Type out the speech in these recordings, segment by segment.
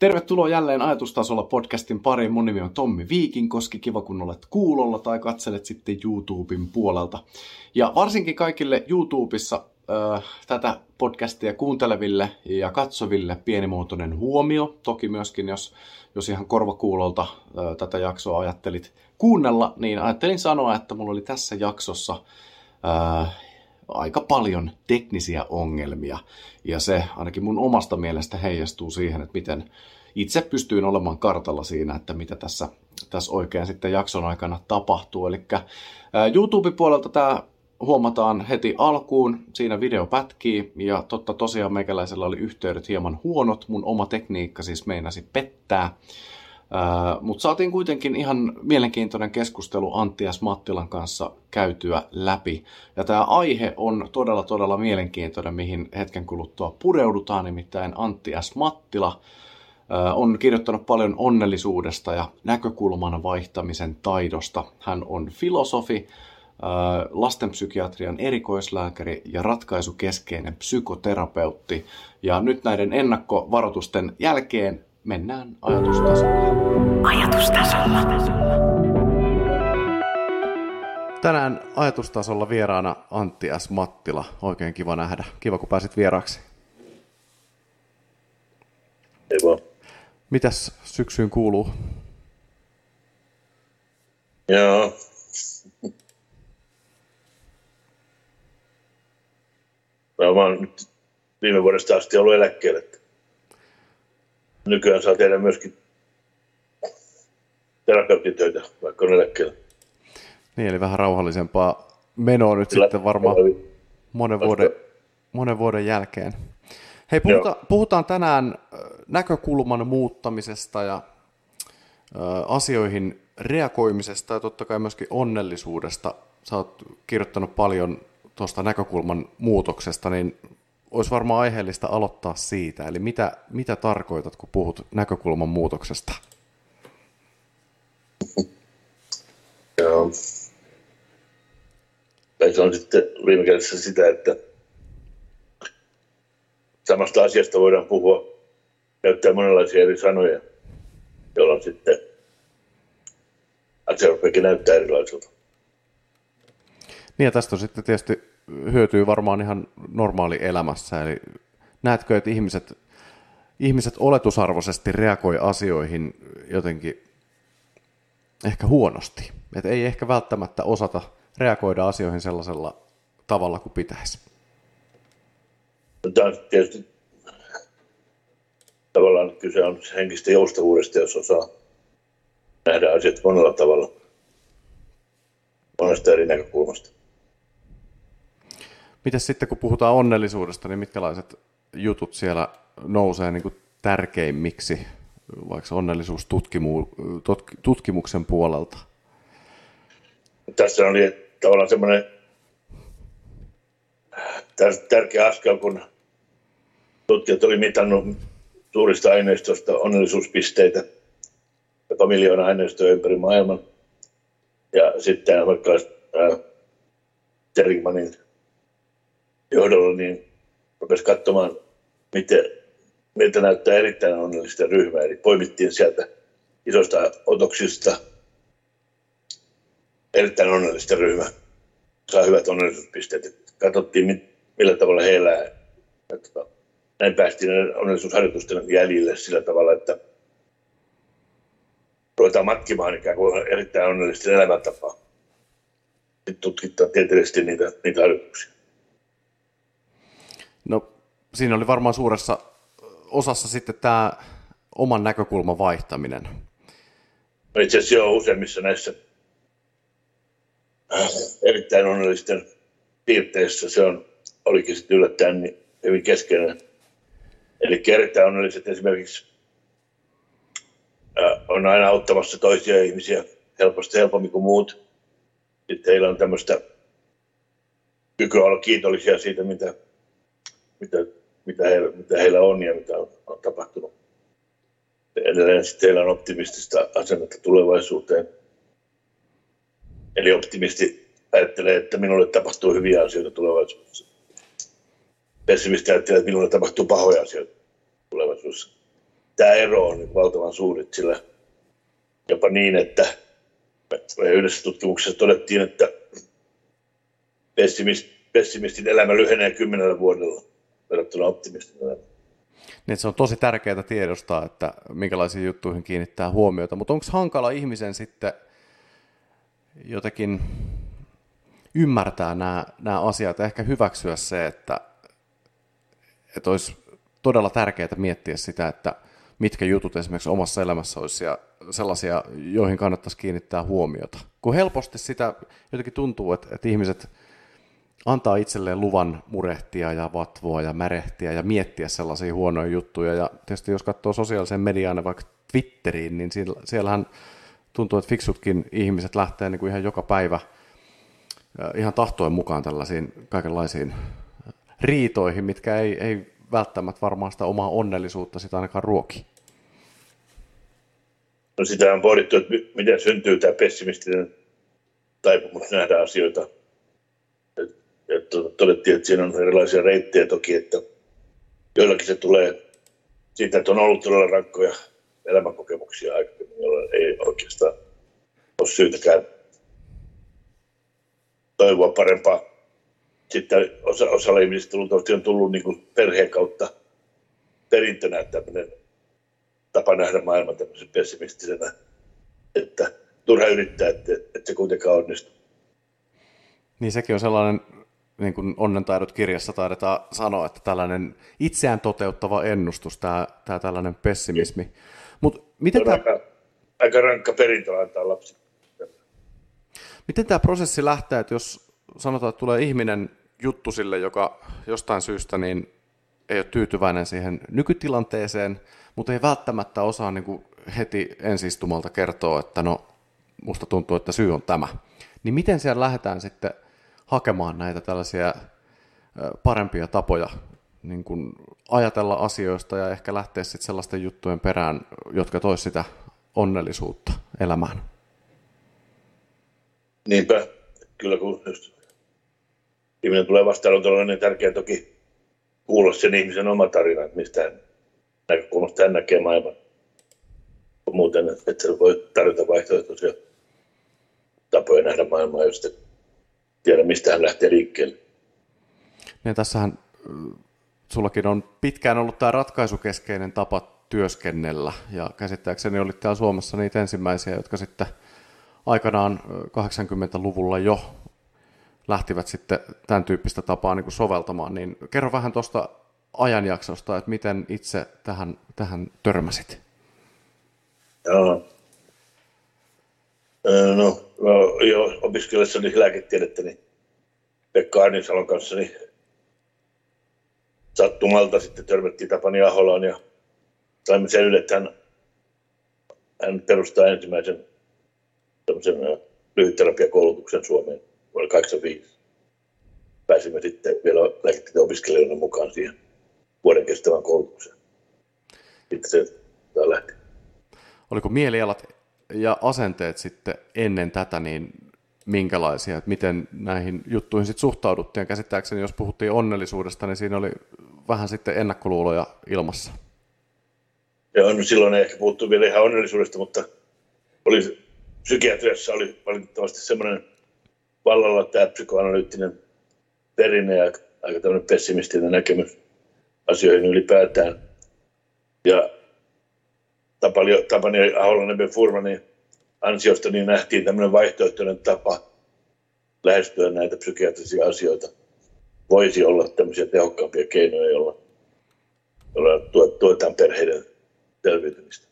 Tervetuloa jälleen Ajatustasolla podcastin pariin. Mun nimi on Tommi Viikinkoski. Kiva kun olet kuulolla tai katselet sitten YouTuben puolelta. Ja varsinkin kaikille YouTubessa äh, tätä podcastia kuunteleville ja katsoville pienimuotoinen huomio. Toki myöskin, jos, jos ihan korvakuulolta äh, tätä jaksoa ajattelit kuunnella, niin ajattelin sanoa, että mulla oli tässä jaksossa äh, aika paljon teknisiä ongelmia. Ja se ainakin mun omasta mielestä heijastuu siihen, että miten itse pystyin olemaan kartalla siinä, että mitä tässä, tässä oikein sitten jakson aikana tapahtuu. Eli YouTube-puolelta tämä huomataan heti alkuun, siinä video pätkii ja totta tosiaan meikäläisellä oli yhteydet hieman huonot, mun oma tekniikka siis meinasi pettää. Mutta saatiin kuitenkin ihan mielenkiintoinen keskustelu Antti S. Mattilan kanssa käytyä läpi. Ja tämä aihe on todella todella mielenkiintoinen, mihin hetken kuluttua pureudutaan, nimittäin Antti S. Mattila on kirjoittanut paljon onnellisuudesta ja näkökulman vaihtamisen taidosta. Hän on filosofi, lastenpsykiatrian erikoislääkäri ja ratkaisukeskeinen psykoterapeutti. Ja nyt näiden ennakkovaroitusten jälkeen mennään ajatustasolla. Ajatustasolla. Tänään ajatustasolla vieraana Antti S. Mattila. Oikein kiva nähdä. Kiva, kun pääsit vieraaksi. Ei vaan. Mitäs syksyyn kuuluu? Joo. Mä oon nyt viime vuodesta asti ollut eläkkeellä nykyään saa tehdä myöskin terapeuttitöitä, vaikka on eläkkeellä. Niin, eli vähän rauhallisempaa menoa nyt Kyllä, sitten varmaan monen vuoden, monen vuoden jälkeen. Hei, puhuta, puhutaan tänään näkökulman muuttamisesta ja asioihin reagoimisesta ja totta kai myöskin onnellisuudesta. Sä oot kirjoittanut paljon tuosta näkökulman muutoksesta, niin olisi varmaan aiheellista aloittaa siitä. Eli mitä, mitä tarkoitat, kun puhut näkökulman muutoksesta? Joo. Tai se on sitten viime kädessä sitä, että samasta asiasta voidaan puhua, käyttää monenlaisia eri sanoja, jolloin sitten asia näyttää erilaiselta. Niin ja tästä on sitten tietysti hyötyy varmaan ihan normaali elämässä. Eli näetkö, että ihmiset, ihmiset oletusarvoisesti reagoi asioihin jotenkin ehkä huonosti? Että ei ehkä välttämättä osata reagoida asioihin sellaisella tavalla kuin pitäisi. Tämä tietysti tavallaan kyse on henkistä joustavuudesta, jos osaa nähdä asiat monella tavalla, monesta eri näkökulmasta. Miten sitten, kun puhutaan onnellisuudesta, niin mitkälaiset jutut siellä nousee niin kuin tärkeimmiksi, vaikka onnellisuustutkimuksen puolelta? Tässä oli tavallaan semmoinen tärkeä askel, kun tutkijat oli mitannut suurista aineistosta onnellisuuspisteitä, jopa miljoona aineistoa ympäri maailman. Ja sitten vaikka äh, Tergmanin johdolla niin rupesi katsomaan, miten, miltä näyttää erittäin onnellista ryhmää. Eli poimittiin sieltä isosta otoksista erittäin onnellista ryhmä. Saa hyvät onnellisuuspisteet. Katsottiin, millä tavalla he elää. Tota, näin päästiin onnellisuusharjoitusten jäljille sillä tavalla, että ruvetaan matkimaan ikään kuin erittäin onnellisten elämäntapaa. Sitten tutkitaan tieteellisesti niitä, niitä harjoituksia. No siinä oli varmaan suuressa osassa sitten tämä oman näkökulman vaihtaminen. No itse asiassa joo, useimmissa näissä äh, erittäin onnellisten piirteissä se on, olikin sitten yllättäen niin hyvin keskeinen. Eli erittäin onnelliset esimerkiksi äh, on aina auttamassa toisia ihmisiä helposti helpommin kuin muut. Sitten heillä on tämmöistä kykyä olla kiitollisia siitä, mitä mitä, mitä, heillä, mitä heillä on ja mitä on, on tapahtunut. Edelleen sitten heillä on optimistista asennetta tulevaisuuteen. Eli optimisti ajattelee, että minulle tapahtuu hyviä asioita tulevaisuudessa. Pessimisti ajattelee, että minulle tapahtuu pahoja asioita tulevaisuudessa. tämä ero on niin valtavan suuri, sillä jopa niin, että yhdessä tutkimuksessa todettiin, että pessimist, pessimistin elämä lyhenee kymmenellä vuodella verrattuna optimistin elämään. Niin, se on tosi tärkeää tiedostaa, että minkälaisiin juttuihin kiinnittää huomiota, mutta onko hankala ihmisen sitten jotenkin ymmärtää nämä, nämä asiat ja ehkä hyväksyä se, että, että olisi todella tärkeää miettiä sitä, että mitkä jutut esimerkiksi omassa elämässä olisi sellaisia, joihin kannattaisi kiinnittää huomiota. Kun helposti sitä jotenkin tuntuu, että, että ihmiset antaa itselleen luvan murehtia ja vatvoa ja märehtiä ja miettiä sellaisia huonoja juttuja. Ja tietysti jos katsoo sosiaalisen median vaikka Twitteriin, niin siellähän tuntuu, että fiksutkin ihmiset lähtee niin kuin ihan joka päivä ihan tahtoen mukaan tällaisiin kaikenlaisiin riitoihin, mitkä ei, ei välttämättä varmaan sitä omaa onnellisuutta sitä ainakaan ruoki. No sitä on pohdittu, että miten syntyy tämä pessimistinen taipumus nähdä asioita. Et, et todettiin, että siinä on erilaisia reittejä toki, että joillakin se tulee siitä, että on ollut todella rankkoja elämänkokemuksia aikaisemmin, joilla ei oikeastaan ole syytäkään toivoa parempaa. Sitten osa, osalla ihmisistä luultavasti on tullut niin kuin perheen kautta perintönä tämmöinen tapa nähdä maailman tämmöisen pessimistisenä, että turha yrittää, että, että se kuitenkaan onnistuu. Niin sekin on sellainen, niin kuin onnentaidot kirjassa taidetaan sanoa, että tällainen itseään toteuttava ennustus, tämä, tämä tällainen pessimismi. Mut miten tämä... aika, aika rankka perintö antaa lapsi. Miten tämä prosessi lähtee, että jos sanotaan, että tulee ihminen juttu sille, joka jostain syystä niin ei ole tyytyväinen siihen nykytilanteeseen, mutta ei välttämättä osaa niin kuin heti ensistumalta kertoa, että no musta tuntuu, että syy on tämä. Niin miten siellä lähdetään sitten hakemaan näitä tällaisia parempia tapoja niin kuin ajatella asioista ja ehkä lähteä sitten sellaisten juttujen perään, jotka toisivat sitä onnellisuutta elämään? Niinpä, kyllä kun just ihminen tulee vastaan, niin tärkeää toki kuulla sen ihmisen oma tarina, että mistä hän näkökulmasta hän näkee maailman. Muuten, että voi tarjota vaihtoehtoisia tapoja nähdä maailmaa, jos tiedä, mistä hän lähtee liikkeelle. Ja tässähän sullakin on pitkään ollut tämä ratkaisukeskeinen tapa työskennellä, ja käsittääkseni olit täällä Suomessa niitä ensimmäisiä, jotka sitten aikanaan 80-luvulla jo lähtivät sitten tämän tyyppistä tapaa niin kuin soveltamaan, niin kerro vähän tuosta ajanjaksosta, että miten itse tähän, tähän törmäsit? Joo. No, no jo opiskellessani lääketiedettä, niin Pekka Arninsalon kanssa niin sattumalta sitten törmättiin Tapani Aholaan ja saimme selville, että hän, hän perustaa ensimmäisen lyhytterapiakoulutuksen Suomeen vuonna 1985. Pääsimme sitten vielä lääketieteen opiskelijoina mukaan siihen vuoden kestävän koulutukseen. Sitten se lähti. Oliko mielialat ja asenteet sitten ennen tätä niin minkälaisia, että miten näihin juttuihin sitten suhtauduttiin? Käsittääkseni, jos puhuttiin onnellisuudesta, niin siinä oli vähän sitten ennakkoluuloja ilmassa. Joo, no silloin ei ehkä puhuttu vielä ihan onnellisuudesta, mutta oli, psykiatriassa oli valitettavasti semmoinen vallalla tämä psykoanalyyttinen perinne ja aika tämmöinen pessimistinen näkemys asioihin ylipäätään. Ja Tapani, Tapani Aholainen Furmanin ansiosta niin nähtiin tämmöinen vaihtoehtoinen tapa lähestyä näitä psykiatrisia asioita. Voisi olla tämmöisiä tehokkaampia keinoja, joilla, joilla tuetaan perheiden selviytymistä.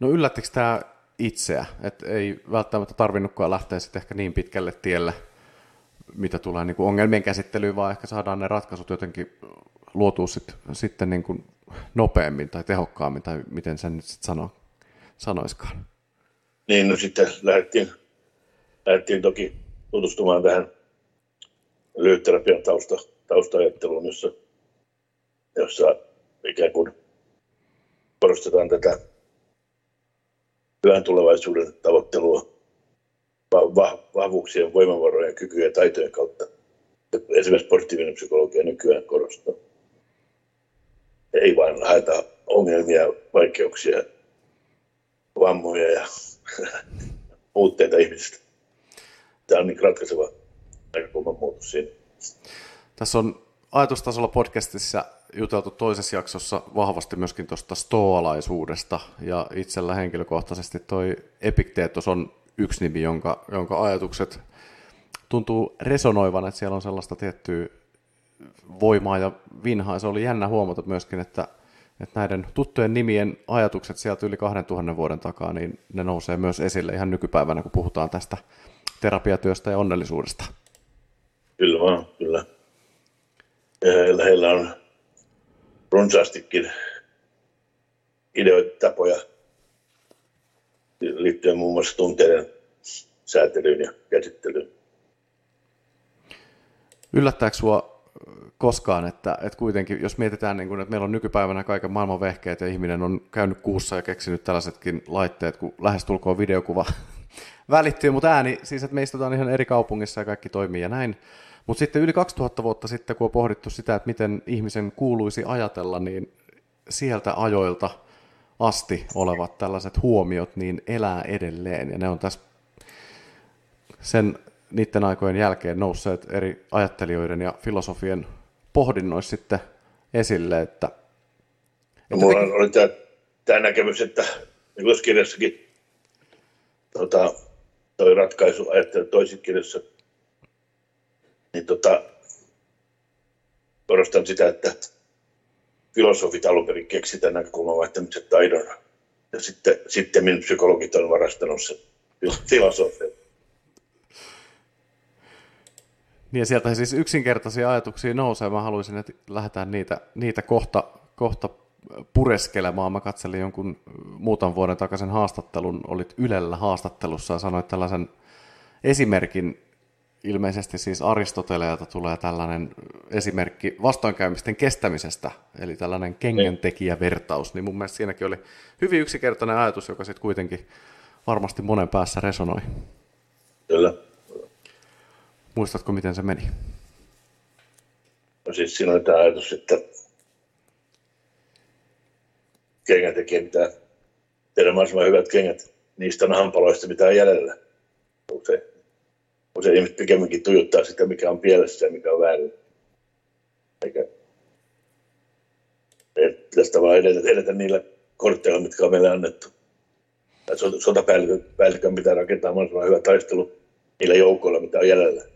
No yllättikö tämä itseä, että ei välttämättä tarvinnutkaan lähteä sitten ehkä niin pitkälle tielle, mitä tulee niin kuin ongelmien käsittelyyn, vaan ehkä saadaan ne ratkaisut jotenkin luotua sit, sitten niin kuin nopeammin tai tehokkaammin, tai miten sen nyt sitten sano, sanoiskaan. Niin, no sitten lähdettiin, lähdettiin toki tutustumaan tähän lyhytterapian tausta, taustaajatteluun, jossa, jossa ikään kuin korostetaan tätä hyvän tulevaisuuden tavoittelua vahvuuksien, voimavarojen, kykyjen ja taitojen kautta. Esimerkiksi positiivinen psykologia nykyään korostaa. Ei vain haeta ongelmia, vaikeuksia, vammoja ja puutteita ihmisistä. Tämä on niin ratkaiseva näkökulman muutos siinä. Tässä on ajatustasolla podcastissa juteltu toisessa jaksossa vahvasti myöskin tuosta stoalaisuudesta, ja itsellä henkilökohtaisesti toi Epictetus on yksi nimi, jonka, jonka ajatukset tuntuu resonoivan, että siellä on sellaista tiettyä voimaa ja vinhaa. Se oli jännä huomata myöskin, että, että näiden tuttujen nimien ajatukset sieltä yli 2000 vuoden takaa, niin ne nousee myös esille ihan nykypäivänä, kun puhutaan tästä terapiatyöstä ja onnellisuudesta. Kyllä vaan, kyllä. Heillä on runsaastikin ideoita, tapoja liittyen muun muassa tunteiden säätelyyn ja käsittelyyn. Yllättääkö sinua koskaan, että, että kuitenkin, jos mietitään, niin kuin, että meillä on nykypäivänä kaiken maailman vehkeet ja ihminen on käynyt kuussa ja keksinyt tällaisetkin laitteet, kun lähestulkoon videokuva välittyy, mutta ääni, siis että me istutaan ihan eri kaupungissa ja kaikki toimii ja näin. Mutta sitten yli 2000 vuotta sitten, kun on pohdittu sitä, että miten ihmisen kuuluisi ajatella, niin sieltä ajoilta asti olevat tällaiset huomiot niin elää edelleen. Ja ne on tässä sen niiden aikojen jälkeen nousseet eri ajattelijoiden ja filosofien pohdinnoissa sitten esille, että... No, mulla te... oli tämä, tämä näkemys, että niin kirjassakin tota, toi ratkaisu ajattelu toisessa kirjassa, niin tota, korostan sitä, että filosofit alun perin keksi tämän näkökulman vaihtamisen taidon. Ja sitten, sitten minun psykologit on varastanut sen filosofian. Niin sieltä siis yksinkertaisia ajatuksia nousee. Mä haluaisin, että lähdetään niitä, niitä kohta, kohta pureskelemaan. Mä katselin jonkun muutaman vuoden takaisin haastattelun, olit Ylellä haastattelussa ja sanoit tällaisen esimerkin, ilmeisesti siis Aristoteleelta tulee tällainen esimerkki vastoinkäymisten kestämisestä, eli tällainen kengäntekijävertaus, niin mun mielestä siinäkin oli hyvin yksinkertainen ajatus, joka sitten kuitenkin varmasti monen päässä resonoi. Kyllä. Muistatko, miten se meni? No siis siinä oli tämä ajatus, että kengäntekijä pitää tehdä mahdollisimman hyvät kengät niistä hampaloista, mitä on jäljellä. Usein, usein ihmiset pikemminkin tujuttaa sitä, mikä on pielessä ja mikä on väärin. Eikä pitäisi tavallaan edetä, edetä niillä kortteilla, mitkä on meille annettu. Sotapäällikön pitää rakentaa mahdollisimman hyvä taistelu niillä joukoilla, mitä on jäljellä.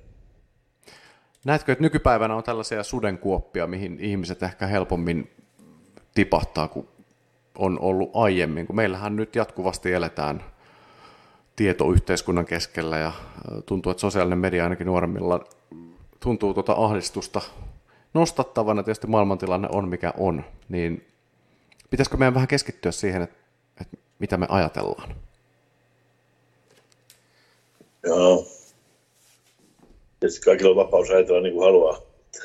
Näetkö, että nykypäivänä on tällaisia sudenkuoppia, mihin ihmiset ehkä helpommin tipahtaa kuin on ollut aiemmin, kun meillähän nyt jatkuvasti eletään tietoyhteiskunnan keskellä ja tuntuu, että sosiaalinen media ainakin nuoremmilla tuntuu tuota ahdistusta nostattavana. Tietysti maailmantilanne on mikä on, niin pitäisikö meidän vähän keskittyä siihen, että, että mitä me ajatellaan? Joo, Tietysti kaikilla on vapaus ajatella niin kuin haluaa.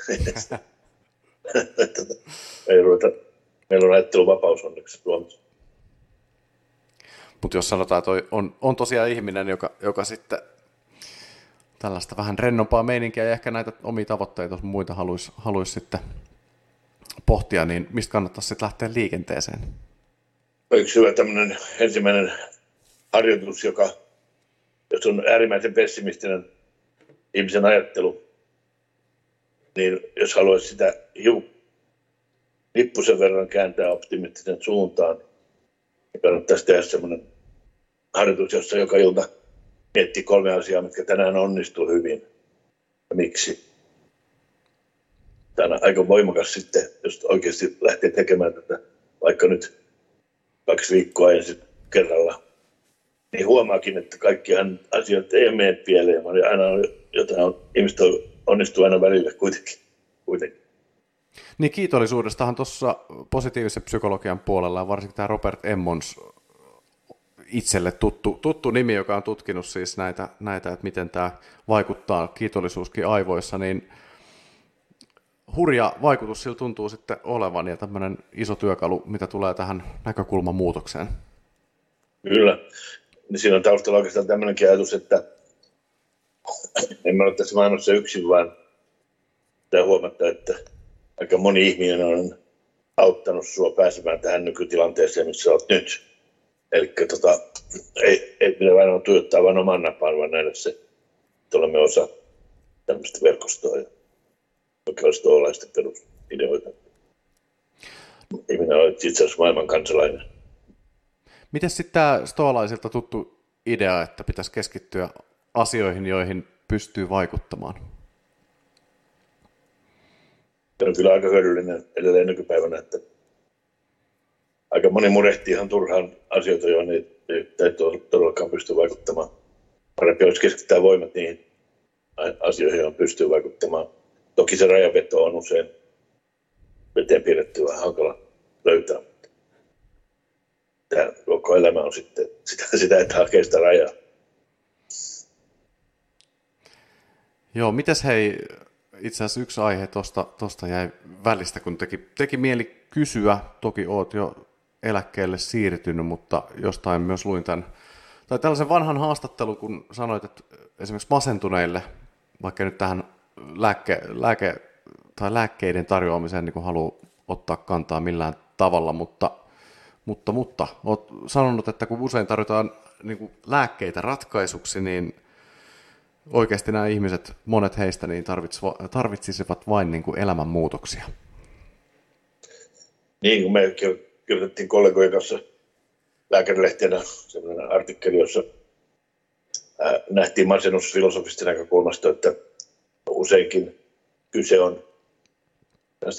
Ei ruveta, meillä on ajatteluvapaus onneksi Suomessa. Mutta jos sanotaan, että on, on tosiaan ihminen, joka, joka sitten tällaista vähän rennompaa meininkiä ja ehkä näitä omia tavoitteita, jos muita haluaisi haluais sitten pohtia, niin mistä kannattaisi sitten lähteä liikenteeseen? Yksi hyvä tämmöinen ensimmäinen harjoitus, joka, jos on äärimmäisen pessimistinen ihmisen ajattelu, niin jos haluaisi sitä lippusen verran kääntää optimistisen suuntaan, niin kannattaisi tehdä semmoinen harjoitus, jossa joka ilta miettii kolme asiaa, mitkä tänään onnistuu hyvin ja miksi. Tämä on aika voimakas sitten, jos oikeasti lähtee tekemään tätä vaikka nyt kaksi viikkoa ensin kerralla, niin huomaakin, että kaikkihan asiat ei mene pieleen, vaan aina on jotain on, ihmiset onnistuu aina välillä kuitenkin. kuitenkin. Niin kiitollisuudestahan tuossa positiivisen psykologian puolella, varsinkin tämä Robert Emmons, itselle tuttu, tuttu nimi, joka on tutkinut siis näitä, näitä, että miten tämä vaikuttaa kiitollisuuskin aivoissa, niin hurja vaikutus sillä tuntuu sitten olevan ja tämmöinen iso työkalu, mitä tulee tähän näkökulman muutokseen. Kyllä. Niin siinä on taustalla oikeastaan tämmöinenkin ajatus, että en ole tässä maailmassa yksin, vaan pitää huomata, että aika moni ihminen on auttanut sinua pääsemään tähän nykytilanteeseen, missä olet nyt. Eli tota, ei, ei pidä vain tuijottaa vain oman napaan, vaan nähdä se, että olemme osa tämmöistä verkostoa ja oikeustoolaisten perusideoita. Ihminen on itse asiassa maailman kansalainen. Miten sitten tämä tuttu idea, että pitäisi keskittyä asioihin, joihin pystyy vaikuttamaan? Se on kyllä aika hyödyllinen edelleen nykypäivänä, että aika moni murehtii ihan turhaan asioita, joihin ei, ei, ei todellakaan pysty vaikuttamaan. Parempi olisi keskittää voimat niihin asioihin, joihin pystyy vaikuttamaan. Toki se rajaveto on usein veteen piirretty vähän hankala löytää. Tämä koko elämä on sitten sitä, sitä että hakee sitä rajaa. Joo, mitäs hei, itse asiassa yksi aihe tuosta tosta jäi välistä, kun teki, teki mieli kysyä, toki oot jo eläkkeelle siirtynyt, mutta jostain myös luin tämän, tai tällaisen vanhan haastattelun, kun sanoit, että esimerkiksi masentuneille, vaikka nyt tähän lääke, lääke tai lääkkeiden tarjoamiseen niin haluaa ottaa kantaa millään tavalla, mutta, mutta, mutta. Olet sanonut, että kun usein tarjotaan niin lääkkeitä ratkaisuksi, niin oikeasti nämä ihmiset, monet heistä, niin tarvitsisivat vain niin kuin elämänmuutoksia. Niin, kuin me kirjoitettiin kollegojen kanssa lääkärilehtenä sellainen artikkeli, jossa nähtiin masennus filosofista näkökulmasta, että useinkin kyse on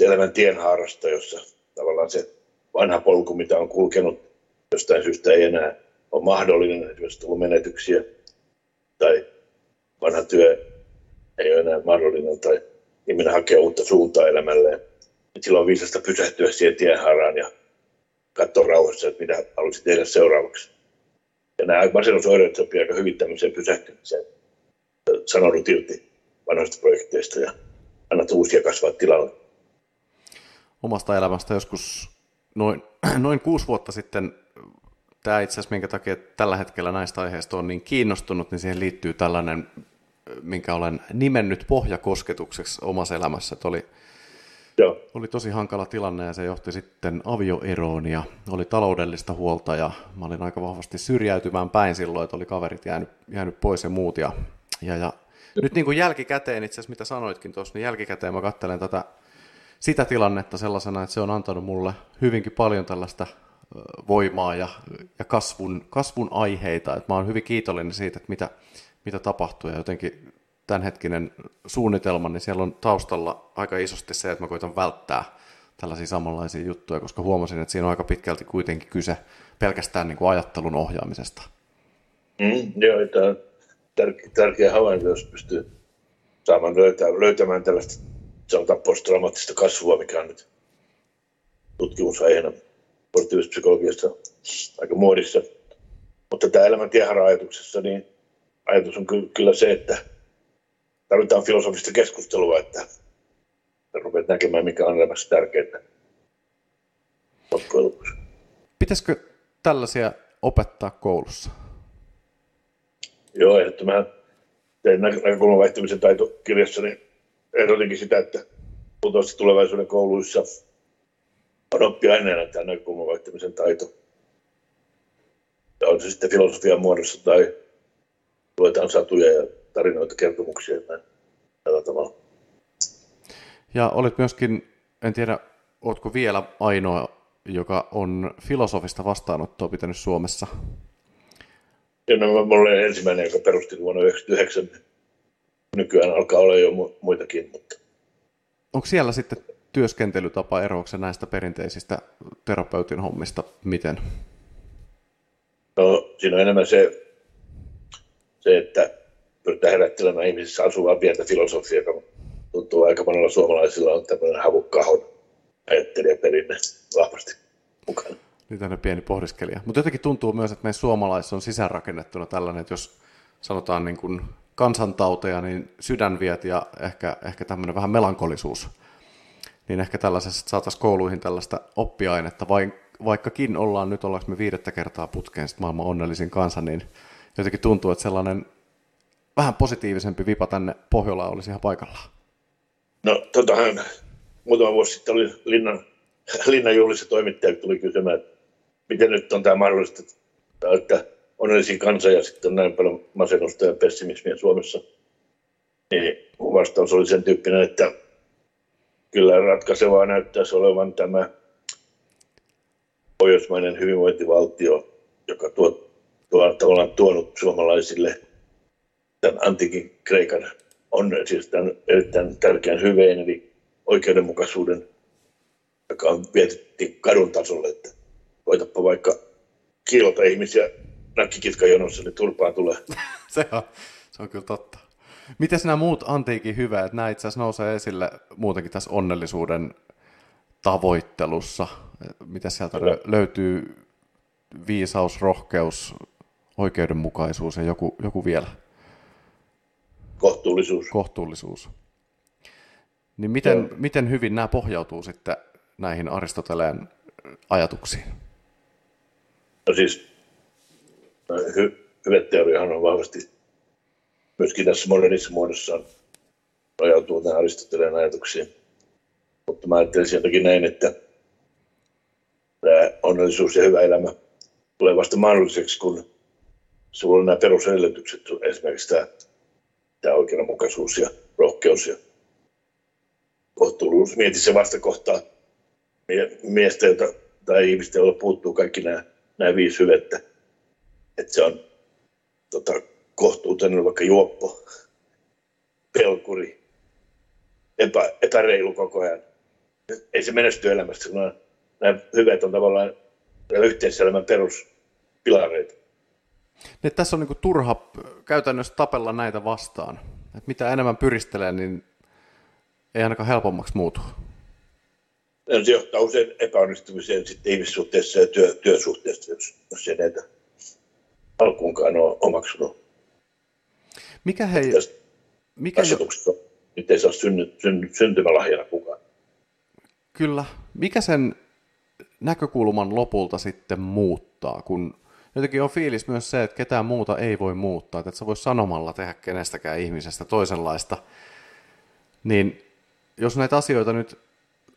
elämän tienhaarasta, jossa tavallaan se vanha polku, mitä on kulkenut, jostain syystä ei enää ole mahdollinen, esimerkiksi tullut menetyksiä, vanha työ ei ole enää mahdollinen, tai ihminen hakee uutta suuntaa elämälleen. silloin on viisasta pysähtyä siihen tienhaaraan ja katsoa rauhassa, että mitä haluaisit tehdä seuraavaksi. Ja nämä masennusoireet sopii aika hyvin tämmöiseen pysähtymiseen. Sanoudut irti vanhoista projekteista ja annat uusia kasvaa tilalle. Omasta elämästä joskus noin, noin kuusi vuotta sitten, tämä itse asiassa minkä takia tällä hetkellä näistä aiheista on niin kiinnostunut, niin siihen liittyy tällainen, minkä olen nimennyt pohjakosketukseksi omassa elämässä. Että oli Joo. Oli tosi hankala tilanne ja se johti sitten avioeroon ja oli taloudellista huolta ja mä olin aika vahvasti syrjäytymään päin silloin, että oli kaverit jäänyt, jäänyt pois ja muut. Ja, ja, ja nyt niin kuin jälkikäteen itse asiassa, mitä sanoitkin tuossa, niin jälkikäteen mä katselen tätä sitä tilannetta sellaisena, että se on antanut mulle hyvinkin paljon tällaista voimaa ja, ja kasvun, kasvun aiheita. Että mä oon hyvin kiitollinen siitä, että mitä, mitä tapahtuu ja jotenkin tämänhetkinen suunnitelma, niin siellä on taustalla aika isosti se, että mä koitan välttää tällaisia samanlaisia juttuja, koska huomasin, että siinä on aika pitkälti kuitenkin kyse pelkästään niin kuin ajattelun ohjaamisesta. Mm, joo, tämä on tär- tärkeä havainto, jos pystyy saamaan löytää, löytämään tällaista sanotaan posttraumaattista kasvua, mikä on nyt tutkimusaiheena positiivispsykologiassa aika muodissa. Mutta tämä elämäntiehara-ajatuksessa, niin ajatus on kyllä se, että tarvitaan filosofista keskustelua, että rupeat näkemään, mikä on elämässä tärkeää. Pitäisikö tällaisia opettaa koulussa? Joo, ehdottomasti tein näkökulman vaihtamisen taitokirjassa, niin ehdotinkin sitä, että tulevaisuuden kouluissa on oppiaineena tämä näkökulman vaihtamisen taito. Ja on se sitten filosofian muodossa tai luetaan satuja ja tarinoita, kertomuksia näin, tällä tavalla. Ja olit myöskin, en tiedä, oletko vielä ainoa, joka on filosofista vastaanottoa pitänyt Suomessa? Ja no, mä olen ensimmäinen, joka perusti vuonna 1999. Nykyään alkaa olla jo muitakin. Mutta... Onko siellä sitten työskentelytapa eroukse näistä perinteisistä terapeutin hommista? Miten? No, siinä on enemmän se, se että pyritään herättelemään ihmisissä asuvaa pientä filosofiaa, joka tuntuu aika monella suomalaisilla on tämmöinen havukkahon ajattelijaperinne vahvasti mukana. Niin tänne pieni pohdiskelija. Mutta jotenkin tuntuu myös, että meidän suomalaisissa on sisäänrakennettuna tällainen, että jos sanotaan niin kuin kansantauteja, niin sydänviet ja ehkä, ehkä tämmöinen vähän melankolisuus, niin ehkä tällaisessa saataisiin kouluihin tällaista oppiainetta, vaikkakin ollaan nyt, ollaanko me viidettä kertaa putkeen maailman onnellisin kansa, niin jotenkin tuntuu, että sellainen vähän positiivisempi vipa tänne Pohjolaan olisi ihan paikallaan? No, totahan muutama vuosi sitten oli Linnan linnanjuhlissa toimittaja tuli kysymään, että miten nyt on tämä mahdollista, että onnellisia kansa ja sitten on näin paljon masennusta ja pessimismiä Suomessa. Niin vastaus oli sen tyyppinen, että kyllä ratkaisevaa näyttäisi olevan tämä pohjoismainen hyvinvointivaltio, joka tuo, tuo, tavallaan tuonut suomalaisille tämän antiikin Kreikan on siis tämän erittäin tärkeän hyveen, eli oikeudenmukaisuuden, joka on vietetty kadun tasolle, että koitapa vaikka kiilota ihmisiä nakkikitkajonossa, niin turpaan tulee. se, on, se on kyllä totta. Miten nämä muut antiikin hyvät, nämä itse asiassa nousee esille muutenkin tässä onnellisuuden tavoittelussa? Mitä sieltä Kyllä. löytyy viisaus, rohkeus, oikeudenmukaisuus ja joku, joku vielä? Kohtuullisuus. Kohtuullisuus. Niin miten, miten hyvin nämä pohjautuu sitten näihin Aristoteleen ajatuksiin? No siis hy, hyveteoriahan on vahvasti myöskin tässä modernissa muodossaan rajautuu tähän Aristoteleen ajatuksiin. Mutta mä ajattelisin jotenkin näin, että tämä onnellisuus ja hyvä elämä tulee vasta mahdolliseksi, kun sulla on nämä perusedellytykset, esimerkiksi tämä, tämä oikeudenmukaisuus ja rohkeus ja kohtuullisuus. Mieti se vastakohtaa miestä jota, tai ihmistä, jolla puuttuu kaikki nämä, nämä viisi hyvettä. Että se on tota, kohtuuton vaikka juoppo, pelkuri, epä, epäreilu koko ajan. Ei se menesty elämässä, kun nämä hyvät on tavallaan yhteiselämän peruspilareita. Niin, tässä on niin turha käytännössä tapella näitä vastaan. Et mitä enemmän pyristelee, niin ei ainakaan helpommaksi muutu. Se johtaa usein epäonnistumiseen sitten ihmissuhteessa ja työ, työsuhteessa, jos, jos ei näitä alkuunkaan ole omaksunut. Mikä hei... Mikä jo... nyt ei saa synny, synny, syntymälahjana kukaan. Kyllä. Mikä sen näkökulman lopulta sitten muuttaa, kun jotenkin on fiilis myös se, että ketään muuta ei voi muuttaa, että sä voi sanomalla tehdä kenestäkään ihmisestä toisenlaista, niin jos näitä asioita nyt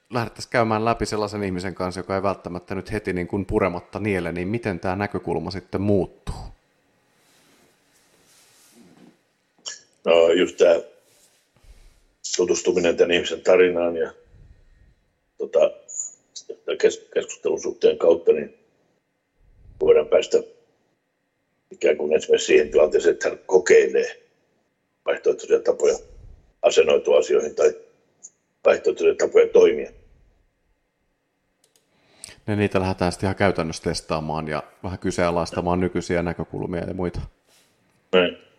lähdettäisiin käymään läpi sellaisen ihmisen kanssa, joka ei välttämättä nyt heti niin kuin purematta niele, niin miten tämä näkökulma sitten muuttuu? No just tämä tutustuminen tämän ihmisen tarinaan ja tota, keskustelun suhteen kautta, niin voidaan päästä ikään kuin esimerkiksi siihen tilanteeseen, että hän kokeilee vaihtoehtoisia tapoja asennoitua asioihin tai vaihtoehtoisia tapoja toimia. Ja niitä lähdetään sitten ihan käytännössä testaamaan ja vähän kyseenalaistamaan nykyisiä näkökulmia ja muita. Näin.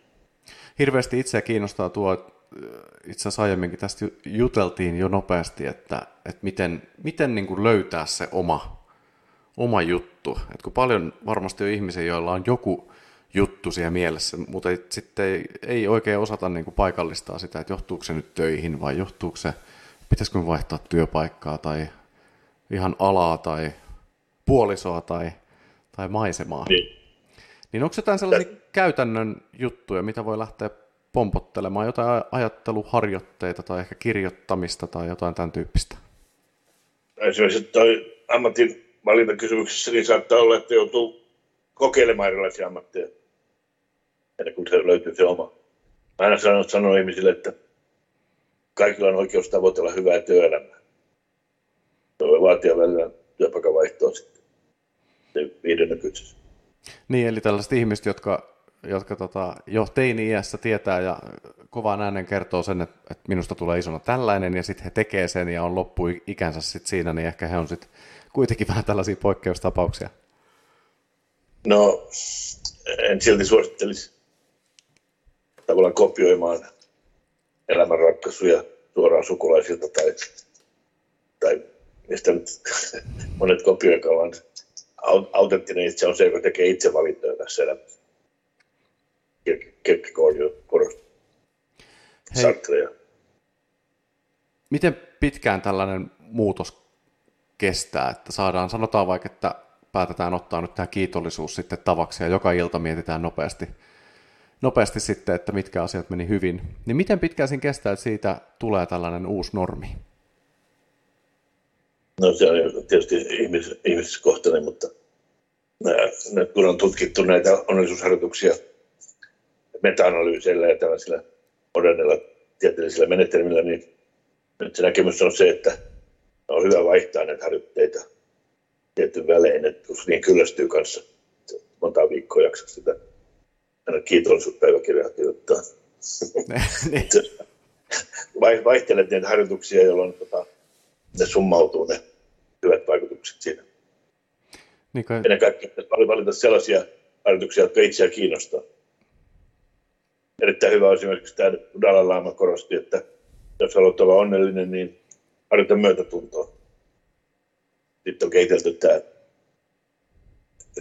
Hirveästi itseä kiinnostaa tuo, äh, itse asiassa aiemminkin tästä juteltiin jo nopeasti, että, että miten, miten niin kuin löytää se oma, oma juttu. Et kun paljon varmasti on ihmisiä, joilla on joku juttu siellä mielessä, mutta sitten ei, ei oikein osata niin kuin paikallistaa sitä, että johtuuko se nyt töihin vai johtuuko se, pitäisikö vaihtaa työpaikkaa tai ihan alaa tai puolisoa tai, tai maisemaa. Niin. Niin onko jotain sellaisia käytännön juttuja, mitä voi lähteä pompottelemaan, jotain ajatteluharjoitteita tai ehkä kirjoittamista tai jotain tämän tyyppistä? Esimerkiksi toi ammatin valintakysymyksessä niin saattaa olla, että joutuu kokeilemaan erilaisia ammatteja, ennen kuin se löytyy se oma. Mä aina sanon, sanon ihmisille, että kaikilla on oikeus tavoitella hyvää työelämää. Se voi vaatia välillä työpaikan vaihtoa sitten viiden kysyssä. Niin, eli tällaiset ihmiset, jotka, jotka tota, jo teini-iässä tietää ja kovaan äänen kertoo sen, että, että minusta tulee isona tällainen, ja sitten he tekee sen ja on loppu ikänsä sit siinä, niin ehkä he on sitten kuitenkin vähän tällaisia poikkeustapauksia. No, en silti suosittelisi tavallaan kopioimaan elämänratkaisuja suoraan sukulaisilta tai, tai mistä nyt monet kopioikaan, vaan autenttinen itse on se, joka tekee itse valintoja tässä elämässä. Kierkegaard jo korosti. Miten pitkään tällainen muutos kestää, että saadaan, sanotaan vaikka, että päätetään ottaa nyt tämä kiitollisuus sitten tavaksi ja joka ilta mietitään nopeasti, nopeasti sitten, että mitkä asiat meni hyvin, niin miten pitkään siinä kestää, että siitä tulee tällainen uusi normi? No se on tietysti ihmis, ihmiskohtainen, mutta nää, kun on tutkittu näitä onnellisuusharjoituksia meta-analyyseillä ja tällaisilla moderneilla tieteellisillä menetelmillä, niin nyt se näkemys on se, että on hyvä vaihtaa näitä harjoitteita tietyn välein, että kun niin kyllästyy kanssa monta viikkoa jaksaa sitä aina kiitollisuuspäiväkirjaa kirjoittaa. niin. Vaihtelet niitä harjoituksia, jolloin tota, ne summautuu ne hyvät vaikutukset siinä. Niin kai... Ennen kaikkea paljon valita sellaisia harjoituksia, jotka itseä kiinnostaa. Erittäin hyvä on esimerkiksi tämä Dalai Lama korosti, että jos haluat olla onnellinen, niin harjoita myötätuntoa. Sitten on kehitelty tämä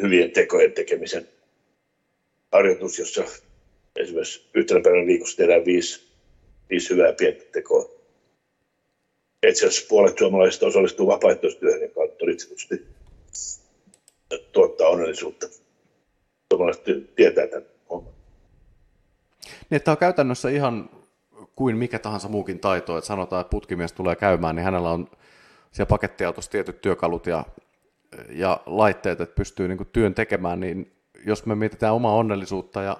hyvien tekojen tekemisen harjoitus, jossa esimerkiksi yhtenä päivänä viikossa tehdään viisi, viisi hyvää pientä tekoa. Itse asiassa puolet suomalaisista osallistuu vapaaehtoistyöhön, joka on todistetusti tuottaa onnellisuutta. Suomalaiset tietää tämän. Niin, tämä on käytännössä ihan kuin mikä tahansa muukin taito, että sanotaan, että putkimies tulee käymään, niin hänellä on siellä pakettiautossa tietyt työkalut ja, ja laitteet, että pystyy niin työn tekemään, niin jos me mietitään omaa onnellisuutta ja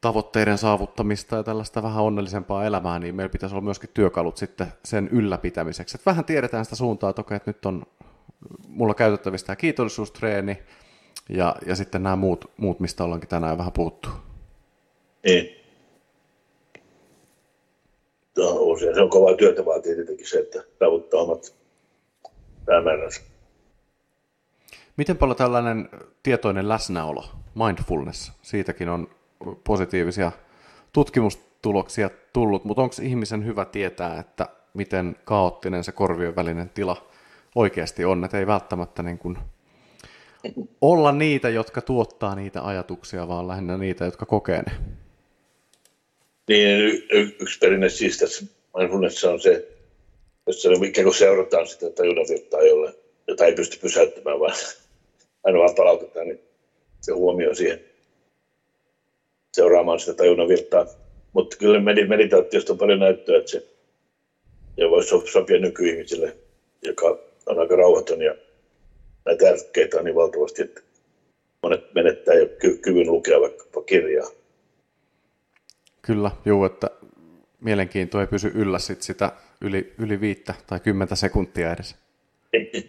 tavoitteiden saavuttamista ja tällaista vähän onnellisempaa elämää, niin meillä pitäisi olla myöskin työkalut sitten sen ylläpitämiseksi. Että vähän tiedetään sitä suuntaa, että okei, että nyt on mulla käytettävissä tämä kiitollisuustreeni ja, ja sitten nämä muut, muut, mistä ollaankin tänään vähän puhuttu. Niin. No, se on kovaa työtä vaatii tietenkin se, että saavuttaa omat päämääränsä. Miten paljon tällainen tietoinen läsnäolo, mindfulness, siitäkin on positiivisia tutkimustuloksia tullut, mutta onko ihmisen hyvä tietää, että miten kaoottinen se korvien välinen tila oikeasti on, että ei välttämättä niin kuin olla niitä, jotka tuottaa niitä ajatuksia, vaan lähinnä niitä, jotka kokee ne. Niin, yksi perinne siis tässä mindfulness on se, on ikään kuin seurataan sitä tajunnanvirtaa, jolle, jota ei pysty pysäyttämään, vaan aina vaan palautetaan niin se huomio siihen seuraamaan sitä tajunnan virtaa. Mutta kyllä meditaatiosta on paljon näyttöä, että se ja voisi sopia nykyihmisille, joka on aika rauhaton ja näitä ärkkeitä on niin valtavasti, että monet menettää jo ky- kyvyn lukea vaikkapa kirjaa. Kyllä, juu, että mielenkiinto ei pysy yllä sit sitä yli, yli viittä tai kymmentä sekuntia edes.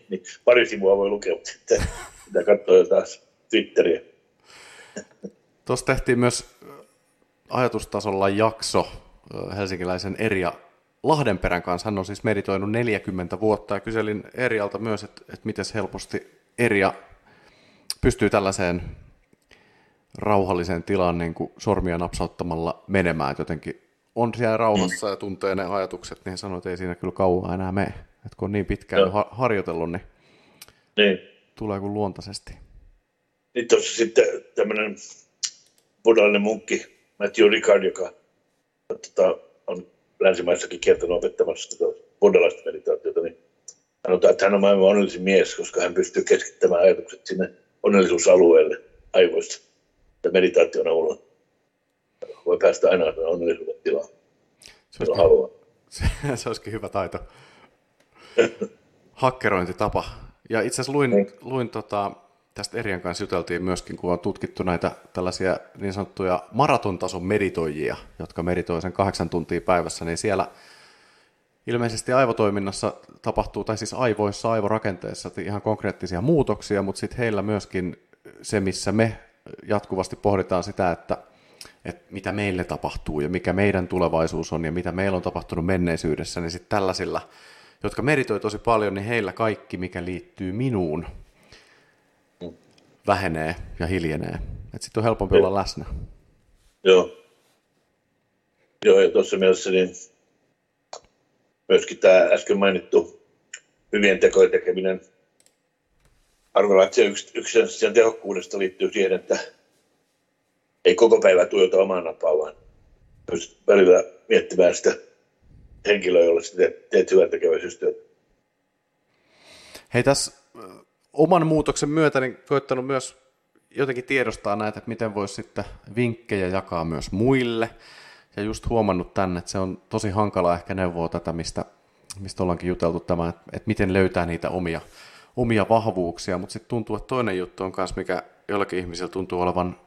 niin, pari sivua voi lukea, mutta sitten pitää katsoa taas Twitteriä. Tuossa tehtiin myös ajatustasolla jakso helsinkiläisen Erja Lahdenperän kanssa. Hän on siis meditoinut 40 vuotta ja kyselin Erialta myös, että, että miten helposti Erja pystyy tällaiseen rauhalliseen tilaan niin kuin sormia napsauttamalla menemään. Että jotenkin on siellä rauhassa ja tuntee ne ajatukset, niin sanoi, että ei siinä kyllä kauan enää mene. Että kun on niin pitkään no. harjoitellut, niin, niin tulee kuin luontaisesti. Niin tuossa sitten tämmöinen buddhalainen munkki Matthew Ricard, joka tota, on länsimaissakin kertonut opettamassa tätä buddhalaista meditaatiota, niin sanotaan, että hän on maailman onnellisin mies, koska hän pystyy keskittämään ajatukset sinne onnellisuusalueelle aivoista ja meditaation avulla. Voi päästä aina onnellisuuden tilaan, se olisikin, haluaa. Se, se olisikin hyvä taito. Hakkerointitapa. Ja itse asiassa luin, mm. luin tota, tästä Erian kanssa juteltiin myöskin, kun on tutkittu näitä tällaisia niin sanottuja maratontason meditoijia, jotka meditoi sen kahdeksan tuntia päivässä, niin siellä ilmeisesti aivotoiminnassa tapahtuu, tai siis aivoissa, aivorakenteessa ihan konkreettisia muutoksia, mutta sitten heillä myöskin se, missä me jatkuvasti pohditaan sitä, että, että mitä meille tapahtuu ja mikä meidän tulevaisuus on ja mitä meillä on tapahtunut menneisyydessä, niin sitten tällaisilla, jotka meditoi tosi paljon, niin heillä kaikki, mikä liittyy minuun, vähenee ja hiljenee. Sitten on helpompi olla läsnä. Joo. Joo, ja tuossa mielessä niin myöskin tämä äsken mainittu hyvien tekojen tekeminen, arvella, että se yksi, yksi sen tehokkuudesta liittyy siihen, että ei koko päivä tuijota omaan napaan, vaan pystyt välillä miettimään sitä henkilöä, jolle teet, teet hyvän tekeväisyystyötä. Hei, tässä oman muutoksen myötä niin koittanut myös jotenkin tiedostaa näitä, että miten voisi sitten vinkkejä jakaa myös muille. Ja just huomannut tänne, että se on tosi hankala ehkä neuvoa tätä, mistä mistä ollaankin juteltu tämä, että miten löytää niitä omia, omia vahvuuksia, mutta sitten tuntuu, että toinen juttu on myös, mikä jollakin ihmisillä tuntuu olevan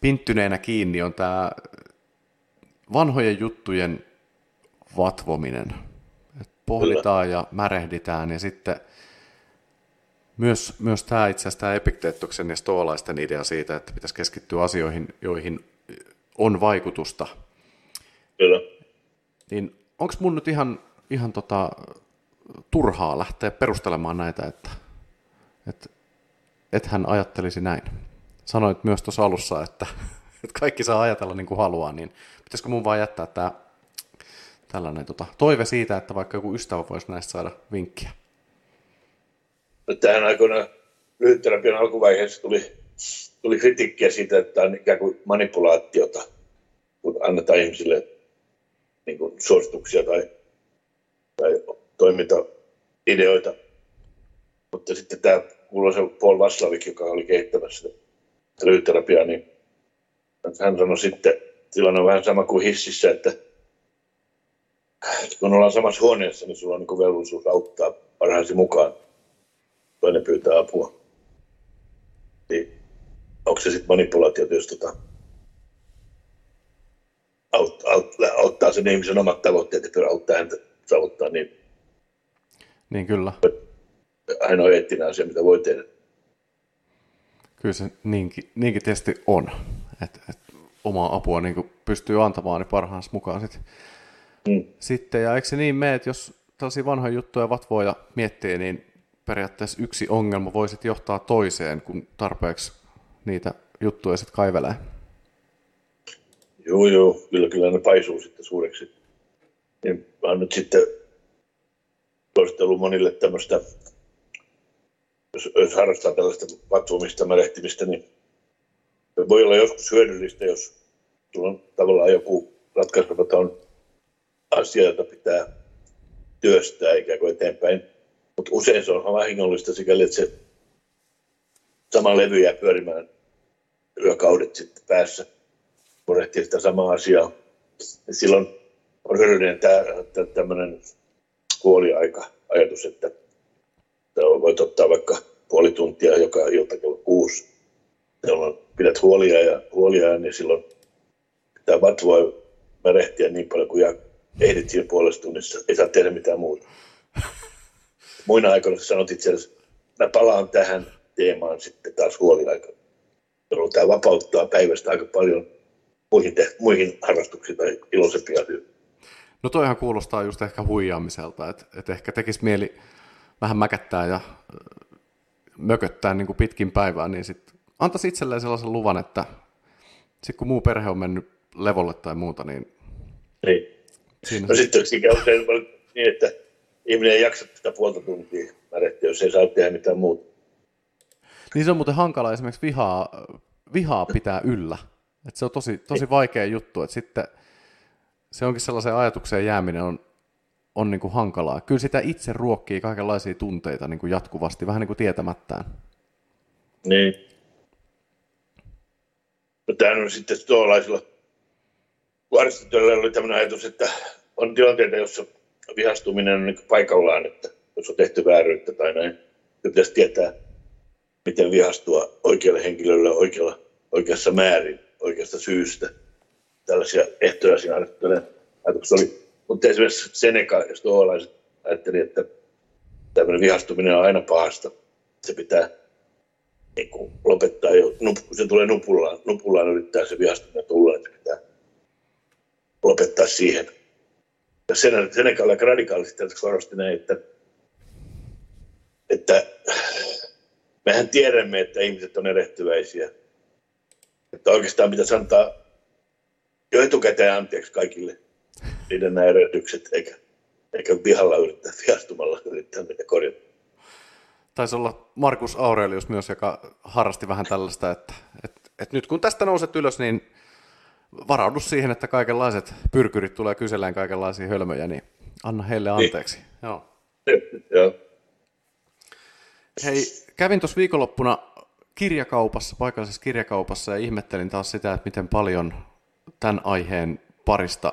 pinttyneenä kiinni, on tämä vanhojen juttujen vatvominen. Et pohditaan ja märehditään ja sitten myös, myös tämä itse asiassa tämä Epikteettoksen ja stoalaisten idea siitä, että pitäisi keskittyä asioihin, joihin on vaikutusta. Kyllä. Niin onko mun nyt ihan, ihan tota, turhaa lähteä perustelemaan näitä, että, että, että hän ajattelisi näin? Sanoit myös tuossa alussa, että, että kaikki saa ajatella niin kuin haluaa, niin pitäisikö mun vaan jättää tämä tällainen tota, toive siitä, että vaikka joku ystävä voisi näistä saada vinkkiä? Tähän aikoina lyhytterapian alkuvaiheessa tuli, tuli kritiikkiä siitä, että on ikään kuin manipulaatiota, kun annetaan ihmisille niin kuin suosituksia tai, tai toimintaideoita. Mutta sitten tämä kuuluisa Paul Vaslavik, joka oli kehittämässä lyhytterapiaa, niin hän sanoi sitten, tilanne on vähän sama kuin hississä, että kun ollaan samassa huoneessa, niin sulla on niin velvollisuus auttaa parhaasi mukaan. Toinen pyytää apua. Niin onko se sitten manipulaatiota, jos tota, aut, aut, auttaa sen ihmisen omat tavoitteet ja auttaa häntä saavuttaa, niin, niin kyllä. ainoa eettinen asia, mitä voi tehdä. Kyllä se niinkin, niinkin tietysti on, että et omaa apua niin pystyy antamaan niin parhaansa mukaan sit. Mm. sitten. Ja eikö se niin mene, että jos tällaisia vanhoja juttuja vatvoja miettii, niin periaatteessa yksi ongelma voisi johtaa toiseen, kun tarpeeksi niitä juttuja sitten kaivelee. Joo, joo, kyllä, kyllä ne paisuu sitten suureksi. Niin mä nyt sitten suositellut monille tämmöistä, jos, jos harrastaa tällaista vatvomista, märehtimistä, niin voi olla joskus hyödyllistä, jos sulla tavallaan joku ratkaisematon asia, jota pitää työstää ikään kuin eteenpäin. Mutta usein se on vahingollista sikäli, että se sama levy jää pyörimään yökaudet sitten päässä murehtii sitä samaa asiaa. Ja silloin on hyödyllinen tämä, tämmöinen kuoliaika-ajatus, että voit ottaa vaikka puoli tuntia joka ilta kello kuusi, jolloin pidät huolia ja huolia, niin silloin pitää vatvoa märehtiä niin paljon kuin ehdit siinä puolessa tunnissa, ei saa tehdä mitään muuta. Muina aikoina sanot itse asiassa, mä palaan tähän teemaan sitten taas huoliaikana, jolloin tämä vapauttaa päivästä aika paljon muihin, te- muihin harrastuksiin tai iloisempia asioita. No toihan kuulostaa just ehkä huijaamiselta, että, että ehkä tekisi mieli vähän mäkättää ja mököttää niin kuin pitkin päivää, niin sitten antaisi itselleen sellaisen luvan, että sitten kun muu perhe on mennyt levolle tai muuta, niin... Niin. Siinä no sitten usein niin, että ihminen ei jaksa sitä puolta tuntia märehtiä, jos ei saa tehdä mitään muuta. Niin se on muuten hankala esimerkiksi vihaa, vihaa pitää yllä. Et se on tosi, tosi vaikea juttu, että sitten se onkin sellaisen ajatukseen jääminen on, on niin kuin hankalaa. Kyllä sitä itse ruokkii kaikenlaisia tunteita niin kuin jatkuvasti, vähän niin kuin tietämättään. Niin. No, tämä on sitten tuollaisilla Aristotelella oli tämmöinen ajatus, että on tilanteita, jossa vihastuminen on niin paikallaan, että jos on tehty vääryyttä tai näin, niin pitäisi tietää, miten vihastua oikealle henkilölle oikealla, oikeassa määrin, oikeasta syystä. Tällaisia ehtoja siinä ajatuksessa oli. Mutta esimerkiksi Seneca ja stoalaiset ajatteli, että tämmöinen vihastuminen on aina pahasta. Se pitää niin kuin lopettaa jo, kun se tulee nupullaan, nupullaan yrittää se vihastuminen tulla, että pitää lopettaa siihen. Ja Seneca aika radikaalisti korosti näin, että, että mehän tiedämme, että ihmiset on erehtyväisiä. Että oikeastaan pitäisi antaa jo etukäteen anteeksi kaikille niiden nämä erehdykset, eikä, eikä vihalla yrittää, vihastumalla yrittää niitä korjata. Taisi olla Markus Aurelius myös, joka harrasti vähän tällaista, että, että, että nyt kun tästä nouset ylös, niin varaudu siihen, että kaikenlaiset pyrkyrit tulee kysellään kaikenlaisia hölmöjä, niin anna heille niin. anteeksi. Niin. Joo. Joo. Hei, kävin tuossa viikonloppuna kirjakaupassa, paikallisessa kirjakaupassa ja ihmettelin taas sitä, että miten paljon tämän aiheen parista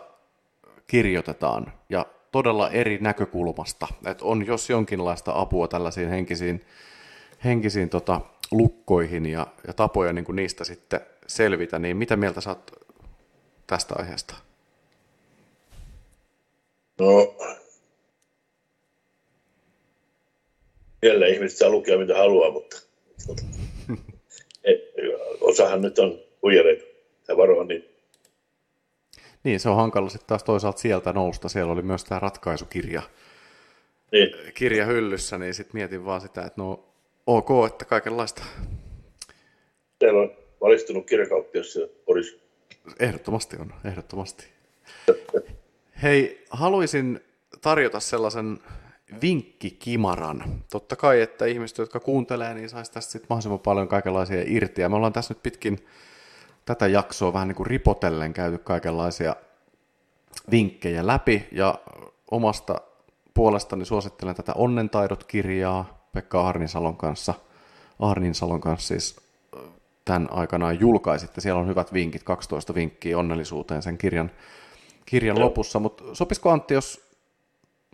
kirjoitetaan. Ja todella eri näkökulmasta. Että on jos jonkinlaista apua tällaisiin henkisiin, henkisiin tota, lukkoihin ja, ja tapoja niin kuin niistä sitten selvitä, niin mitä mieltä saat tästä aiheesta? No, jälleen ihmiset saa lukea mitä haluaa, mutta osahan nyt on huijareita ja varoa niin. Niin, se on hankala sitten taas toisaalta sieltä nousta. Siellä oli myös tämä ratkaisukirja niin. kirja hyllyssä, niin sitten mietin vaan sitä, että no ok, että kaikenlaista. Teillä on valistunut kirjakauppias siellä Porissa. Ehdottomasti on, ehdottomasti. Hei, haluaisin tarjota sellaisen vinkkikimaran. Totta kai, että ihmiset, jotka kuuntelee, niin saisi tästä sitten mahdollisimman paljon kaikenlaisia irti. Ja me ollaan tässä nyt pitkin tätä jaksoa vähän niin kuin ripotellen käyty kaikenlaisia vinkkejä läpi. Ja omasta puolestani suosittelen tätä Onnentaidot-kirjaa Pekka Arninsalon kanssa. Arninsalon kanssa siis tämän aikanaan julkaisitte. Siellä on hyvät vinkit, 12 vinkkiä onnellisuuteen sen kirjan, kirjan lopussa. Mutta sopisiko Antti, jos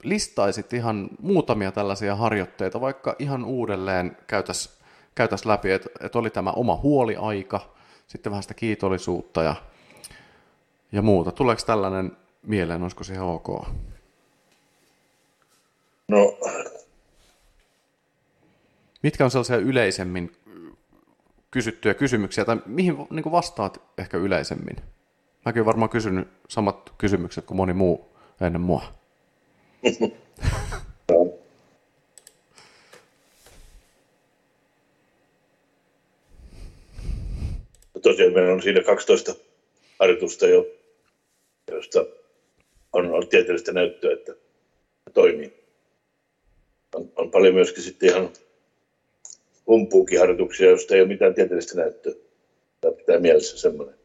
listaisit ihan muutamia tällaisia harjoitteita, vaikka ihan uudelleen käytäs, käytäs läpi, että et oli tämä oma huoliaika, sitten vähän sitä kiitollisuutta ja, ja muuta. Tuleeko tällainen mieleen, olisiko se ok? No. Mitkä on sellaisia yleisemmin kysyttyjä kysymyksiä, tai mihin niin vastaat ehkä yleisemmin? Mäkin olen varmaan kysynyt samat kysymykset kuin moni muu ennen mua. Tosiaan meillä on siinä 12 harjoitusta jo, josta on, on tieteellistä näyttöä, että toimii. On, on paljon myöskin sitten ihan humpuukiharjoituksia, joista ei ole mitään tieteellistä näyttöä. Tämä pitää mielessä semmoinen.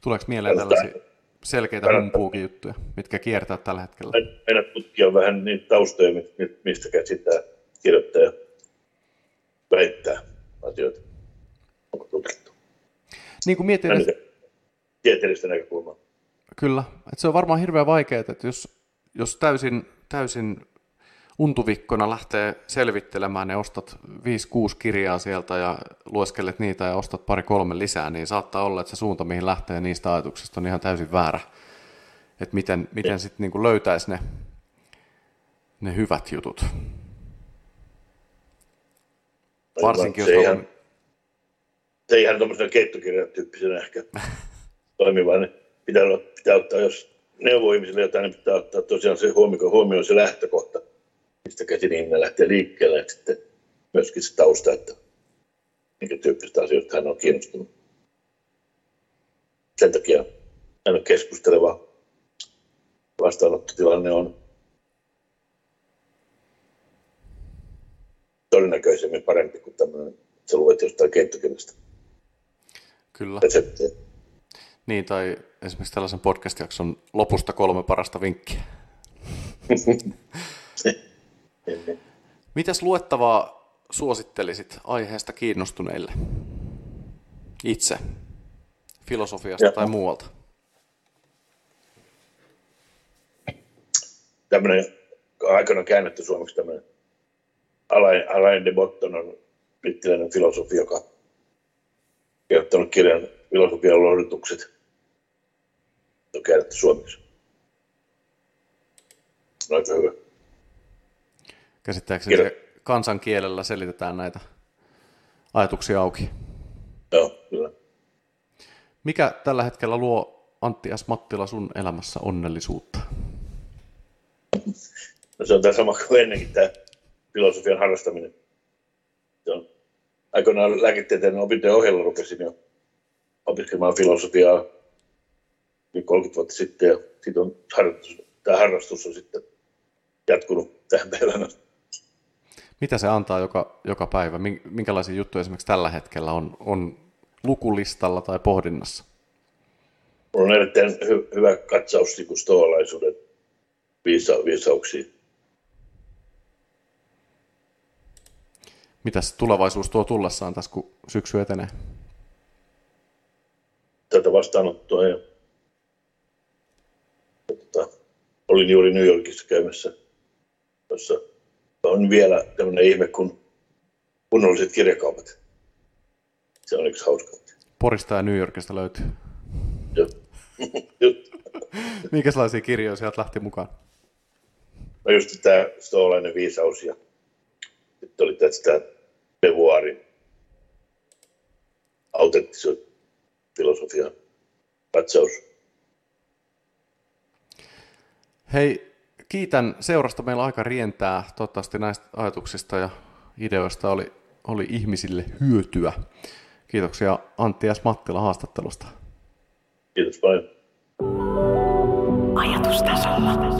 Tuleeko mieleen tällaisia selkeitä humpuukin juttuja, mitkä kiertää tällä hetkellä? Meidän tutkia vähän niitä taustoja, mistä käsittää kirjoittaja väittää asioita. Onko tutkittu? Niin kuin mietin, että... Tieteellistä näkökulmaa. Kyllä, että se on varmaan hirveän vaikeaa, että jos, jos täysin, täysin untuvikkona lähtee selvittelemään ja ostat 5-6 kirjaa sieltä ja lueskelet niitä ja ostat pari-kolme lisää, niin saattaa olla, että se suunta, mihin lähtee niistä ajatuksista, on ihan täysin väärä. Että miten, miten sitten niin löytäisi ne, ne hyvät jutut. Varsinkin, jos on... Se ihan tuommoisena keittokirjan tyyppisenä ehkä toimiva, niin pitää, pitää ottaa, jos neuvo ihmisille jotain, niin pitää ottaa tosiaan se huomioon, huomioon se lähtökohta mistä käsin ihminen lähtee liikkeelle, ja sitten myöskin se tausta, että minkä tyyppistä asioista hän on kiinnostunut. Sen takia hän on keskusteleva vastaanottotilanne on todennäköisemmin parempi kuin tämmöinen, että sä luet jostain keittokirjasta. Kyllä. Reseptiä. Niin, tai esimerkiksi tällaisen podcast-jakson lopusta kolme parasta vinkkiä. Mitäs luettavaa suosittelisit aiheesta kiinnostuneille itse, filosofiasta ja. tai muualta? Tämmöinen aikana käännetty suomeksi tämmöinen Alain, Alain de Botton on brittiläinen filosofi, joka kirjoittanut kirjan filosofian lohdutukset. On käännetty suomeksi. Aika hyvä. Käsittääkseni se kansankielellä selitetään näitä ajatuksia auki. Joo, kyllä. Mikä tällä hetkellä luo Antti S. Mattila sun elämässä onnellisuutta? No se on tämä sama kuin ennenkin tämä filosofian harrastaminen. Aikoinaan lääketieteen opintojen ohella rupesin jo opiskelemaan filosofiaa 30 vuotta sitten ja siitä on harrastus, tämä harrastus on sitten jatkunut tähän päivään asti. Mitä se antaa joka, joka päivä? Minkälaisia juttuja esimerkiksi tällä hetkellä on, on lukulistalla tai pohdinnassa? On erittäin hy- hyvä katsaus niin stoalaisuuden viisa- viisauksiin. Mitäs tulevaisuus tuo tullessaan tässä, kun syksy etenee? Tätä vastaanottoa ja, ja tota, olin juuri New Yorkissa käymässä, jossa on vielä tämmöinen ihme kuin kunnolliset kirjakaupat. Se on yksi hauska. Porista ja New Yorkista löytyy. Joo. Minkälaisia kirjoja sieltä lähti mukaan? No just tämä stoolainen viisaus ja sitten oli tästä Devuarin autenttisuus filosofia katsaus. Hei, kiitän seurasta. Meillä aika rientää. Toivottavasti näistä ajatuksista ja ideoista oli, oli ihmisille hyötyä. Kiitoksia Antti S. Mattila haastattelusta. Kiitos paljon. Ajatustasolla.